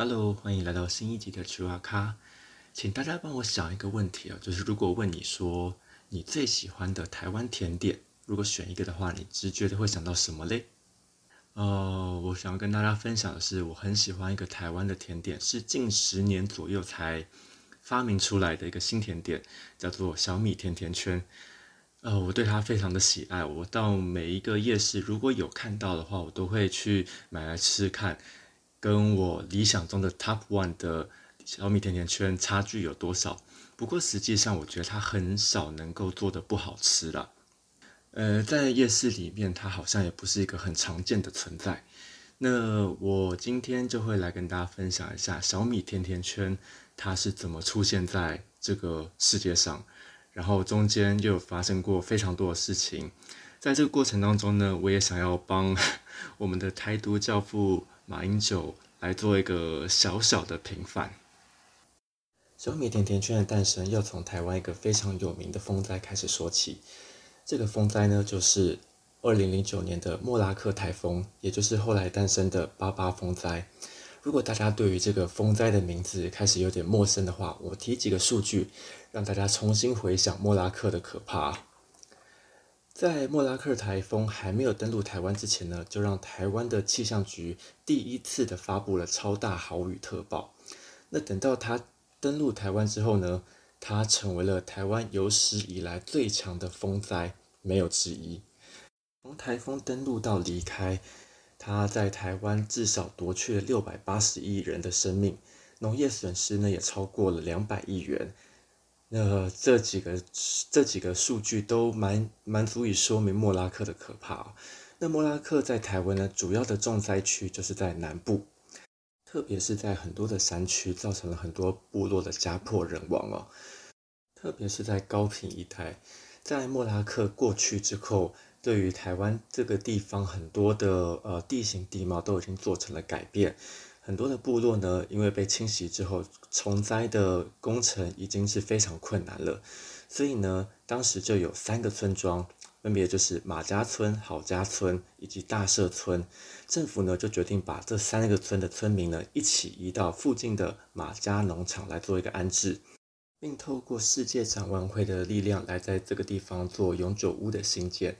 Hello，欢迎来到新一集的吃哇咖。请大家帮我想一个问题啊，就是如果问你说你最喜欢的台湾甜点，如果选一个的话，你直觉的会想到什么嘞？呃，我想要跟大家分享的是，我很喜欢一个台湾的甜点，是近十年左右才发明出来的一个新甜点，叫做小米甜甜圈。呃，我对它非常的喜爱，我到每一个夜市如果有看到的话，我都会去买来吃吃看。跟我理想中的 Top One 的小米甜甜圈差距有多少？不过实际上，我觉得它很少能够做的不好吃了。呃，在夜市里面，它好像也不是一个很常见的存在。那我今天就会来跟大家分享一下小米甜甜圈它是怎么出现在这个世界上，然后中间又发生过非常多的事情。在这个过程当中呢，我也想要帮 我们的台独教父。马英九来做一个小小的平反。小米甜甜圈的诞生要从台湾一个非常有名的风灾开始说起。这个风灾呢，就是二零零九年的莫拉克台风，也就是后来诞生的八八风灾。如果大家对于这个风灾的名字开始有点陌生的话，我提几个数据，让大家重新回想莫拉克的可怕。在莫拉克台风还没有登陆台湾之前呢，就让台湾的气象局第一次的发布了超大豪雨特报。那等到它登陆台湾之后呢，它成为了台湾有史以来最强的风灾，没有之一。从台风登陆到离开，它在台湾至少夺去了六百八十亿人的生命，农业损失呢也超过了两百亿元。那这几个这几个数据都蛮蛮足以说明莫拉克的可怕。那莫拉克在台湾呢，主要的重灾区就是在南部，特别是在很多的山区，造成了很多部落的家破人亡哦。特别是在高平一带，在莫拉克过去之后，对于台湾这个地方很多的呃地形地貌都已经做成了改变。很多的部落呢，因为被清洗之后，重灾的工程已经是非常困难了，所以呢，当时就有三个村庄，分别就是马家村、郝家村以及大社村，政府呢就决定把这三个村的村民呢一起移到附近的马家农场来做一个安置，并透过世界展望会的力量来在这个地方做永久屋的新建。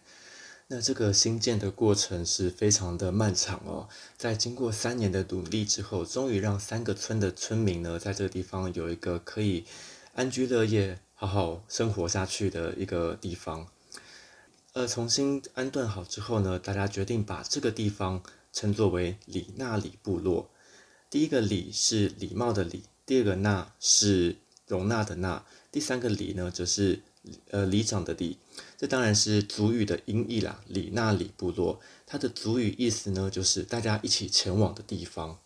那这个新建的过程是非常的漫长哦，在经过三年的努力之后，终于让三个村的村民呢，在这个地方有一个可以安居乐业、好好生活下去的一个地方。呃，重新安顿好之后呢，大家决定把这个地方称作为里纳里部落。第一个里是礼貌的礼，第二个纳是容纳的纳，第三个里呢，则是。呃，里长的里，这当然是族语的音译啦。里纳里部落，它的族语意思呢，就是大家一起前往的地方。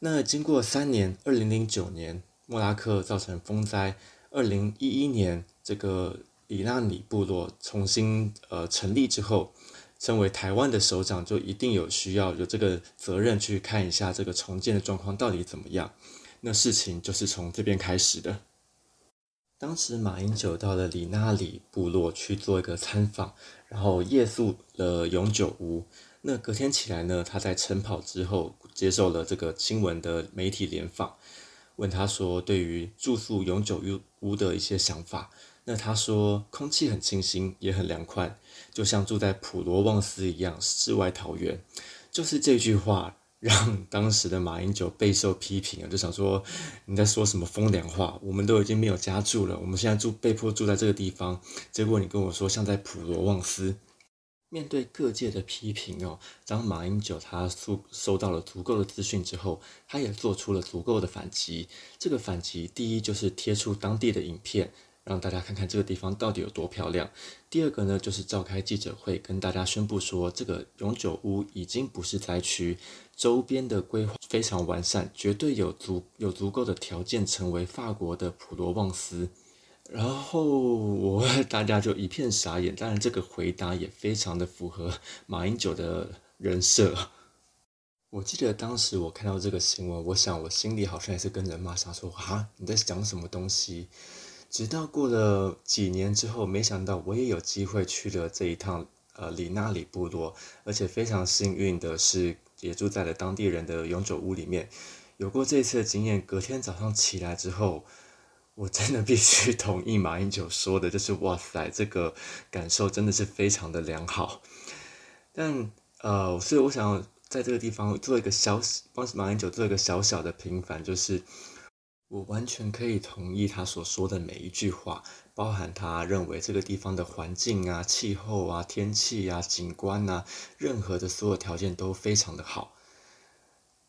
那经过三年，二零零九年莫拉克造成风灾，二零一一年这个里纳里部落重新呃成立之后，身为台湾的首长，就一定有需要有这个责任去看一下这个重建的状况到底怎么样。那事情就是从这边开始的。当时马英九到了里纳里部落去做一个参访，然后夜宿了永久屋。那隔天起来呢，他在晨跑之后接受了这个新闻的媒体联访，问他说对于住宿永久屋屋的一些想法。那他说空气很清新，也很凉快，就像住在普罗旺斯一样世外桃源。就是这句话。让当时的马英九备受批评啊，就想说你在说什么风凉话？我们都已经没有家住了，我们现在住被迫住在这个地方，结果你跟我说像在普罗旺斯。面对各界的批评哦，当马英九他收收到了足够的资讯之后，他也做出了足够的反击。这个反击，第一就是贴出当地的影片。让大家看看这个地方到底有多漂亮。第二个呢，就是召开记者会，跟大家宣布说，这个永久屋已经不是灾区，周边的规划非常完善，绝对有足有足够的条件成为法国的普罗旺斯。然后我大家就一片傻眼，当然这个回答也非常的符合马英九的人设。我记得当时我看到这个新闻，我想我心里好像也是跟人骂上说啊，你在讲什么东西？直到过了几年之后，没想到我也有机会去了这一趟呃里纳里部落，而且非常幸运的是，也住在了当地人的永久屋里面。有过这次的经验，隔天早上起来之后，我真的必须 同意马英九说的，就是哇塞，这个感受真的是非常的良好。但呃，所以我想在这个地方做一个小，帮马英九做一个小小的平凡，就是我完全可以同意他所说的每一句话，包含他认为这个地方的环境啊、气候啊、天气啊、景观啊，任何的所有条件都非常的好。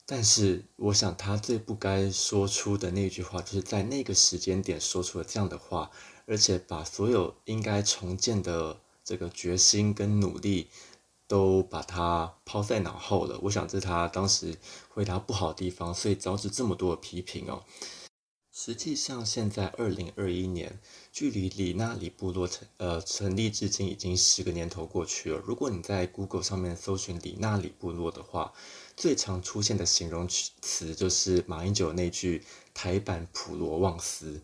但是，我想他最不该说出的那句话，就是在那个时间点说出了这样的话，而且把所有应该重建的这个决心跟努力，都把它抛在脑后了。我想这是他当时回答不好的地方，所以招致这么多的批评哦。实际上，现在二零二一年，距离里纳里部落成呃成立至今已经十个年头过去了。如果你在 Google 上面搜寻里纳里部落的话，最常出现的形容词就是马英九那句“台版普罗旺斯”。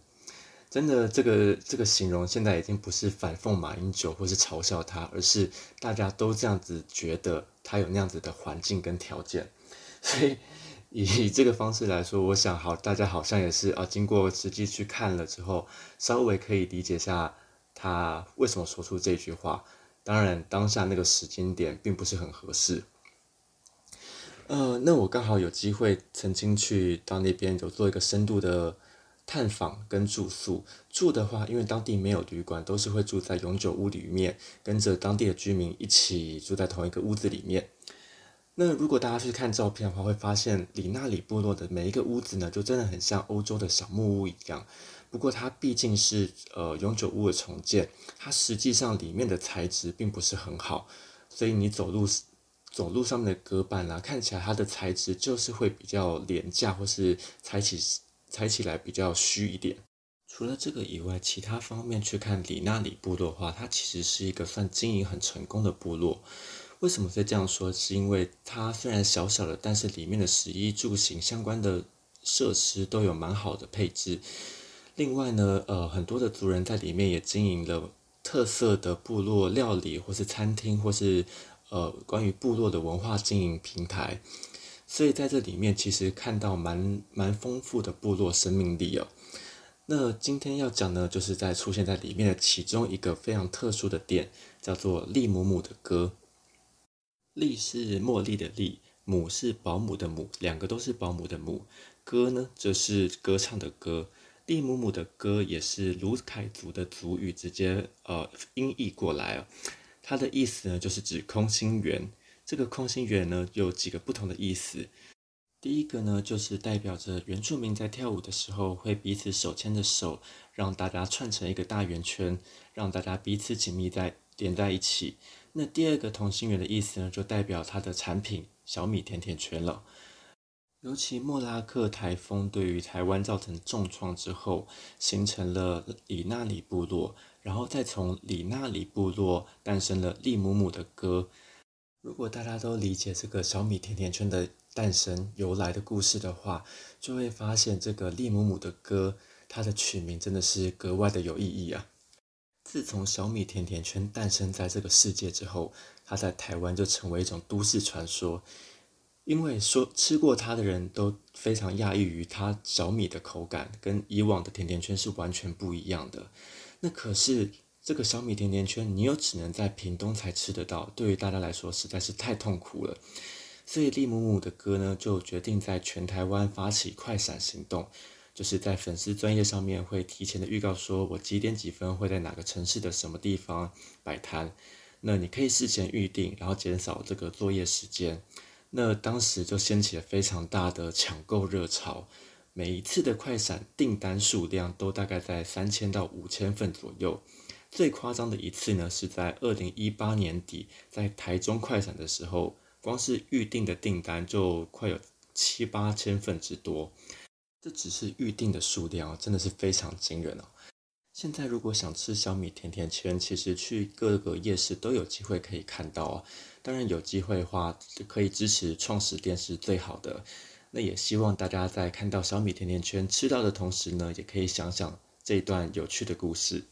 真的，这个这个形容现在已经不是反讽马英九或是嘲笑他，而是大家都这样子觉得他有那样子的环境跟条件，所以。以这个方式来说，我想好，大家好像也是啊，经过实际去看了之后，稍微可以理解下他为什么说出这句话。当然，当下那个时间点并不是很合适。呃，那我刚好有机会曾经去到那边有做一个深度的探访跟住宿。住的话，因为当地没有旅馆，都是会住在永久屋里面，跟着当地的居民一起住在同一个屋子里面。那如果大家去看照片的话，会发现里纳里部落的每一个屋子呢，就真的很像欧洲的小木屋一样。不过它毕竟是呃永久屋的重建，它实际上里面的材质并不是很好，所以你走路走路上面的隔板啊，看起来它的材质就是会比较廉价，或是踩起踩起来比较虚一点。除了这个以外，其他方面去看里纳里部落的话，它其实是一个算经营很成功的部落。为什么会这样说？是因为它虽然小小的，但是里面的食衣住行相关的设施都有蛮好的配置。另外呢，呃，很多的族人在里面也经营了特色的部落料理，或是餐厅，或是呃关于部落的文化经营平台。所以在这里面，其实看到蛮蛮丰富的部落生命力哦。那今天要讲呢，就是在出现在里面的其中一个非常特殊的店，叫做利姆姆的歌。丽是茉莉的丽，母是保姆的母，两个都是保姆的母。歌呢，则是歌唱的歌。利姆姆的歌也是卢凯族的族语，直接呃音译过来啊。它的意思呢，就是指空心圆。这个空心圆呢，有几个不同的意思。第一个呢，就是代表着原住民在跳舞的时候，会彼此手牵着手，让大家串成一个大圆圈，让大家彼此紧密在连在一起。那第二个同心圆的意思呢，就代表它的产品小米甜甜圈了。尤其莫拉克台风对于台湾造成重创之后，形成了里纳里部落，然后再从里纳里部落诞生了利姆姆的歌。如果大家都理解这个小米甜甜圈的诞生由来的故事的话，就会发现这个利姆姆的歌，它的取名真的是格外的有意义啊。自从小米甜甜圈诞生在这个世界之后，它在台湾就成为一种都市传说。因为说吃过它的人都非常讶异于它小米的口感跟以往的甜甜圈是完全不一样的。那可是这个小米甜甜圈，你又只能在屏东才吃得到，对于大家来说实在是太痛苦了。所以利姆姆的歌呢，就决定在全台湾发起快闪行动。就是在粉丝专业上面会提前的预告说，我几点几分会在哪个城市的什么地方摆摊，那你可以事前预定，然后减少这个作业时间。那当时就掀起了非常大的抢购热潮，每一次的快闪订单数量都大概在三千到五千份左右。最夸张的一次呢，是在二零一八年底在台中快闪的时候，光是预定的订单就快有七八千份之多。这只是预定的数量真的是非常惊人哦。现在如果想吃小米甜甜圈，其实去各个夜市都有机会可以看到哦。当然有机会的话，可以支持创始店是最好的。那也希望大家在看到小米甜甜圈吃到的同时呢，也可以想想这一段有趣的故事。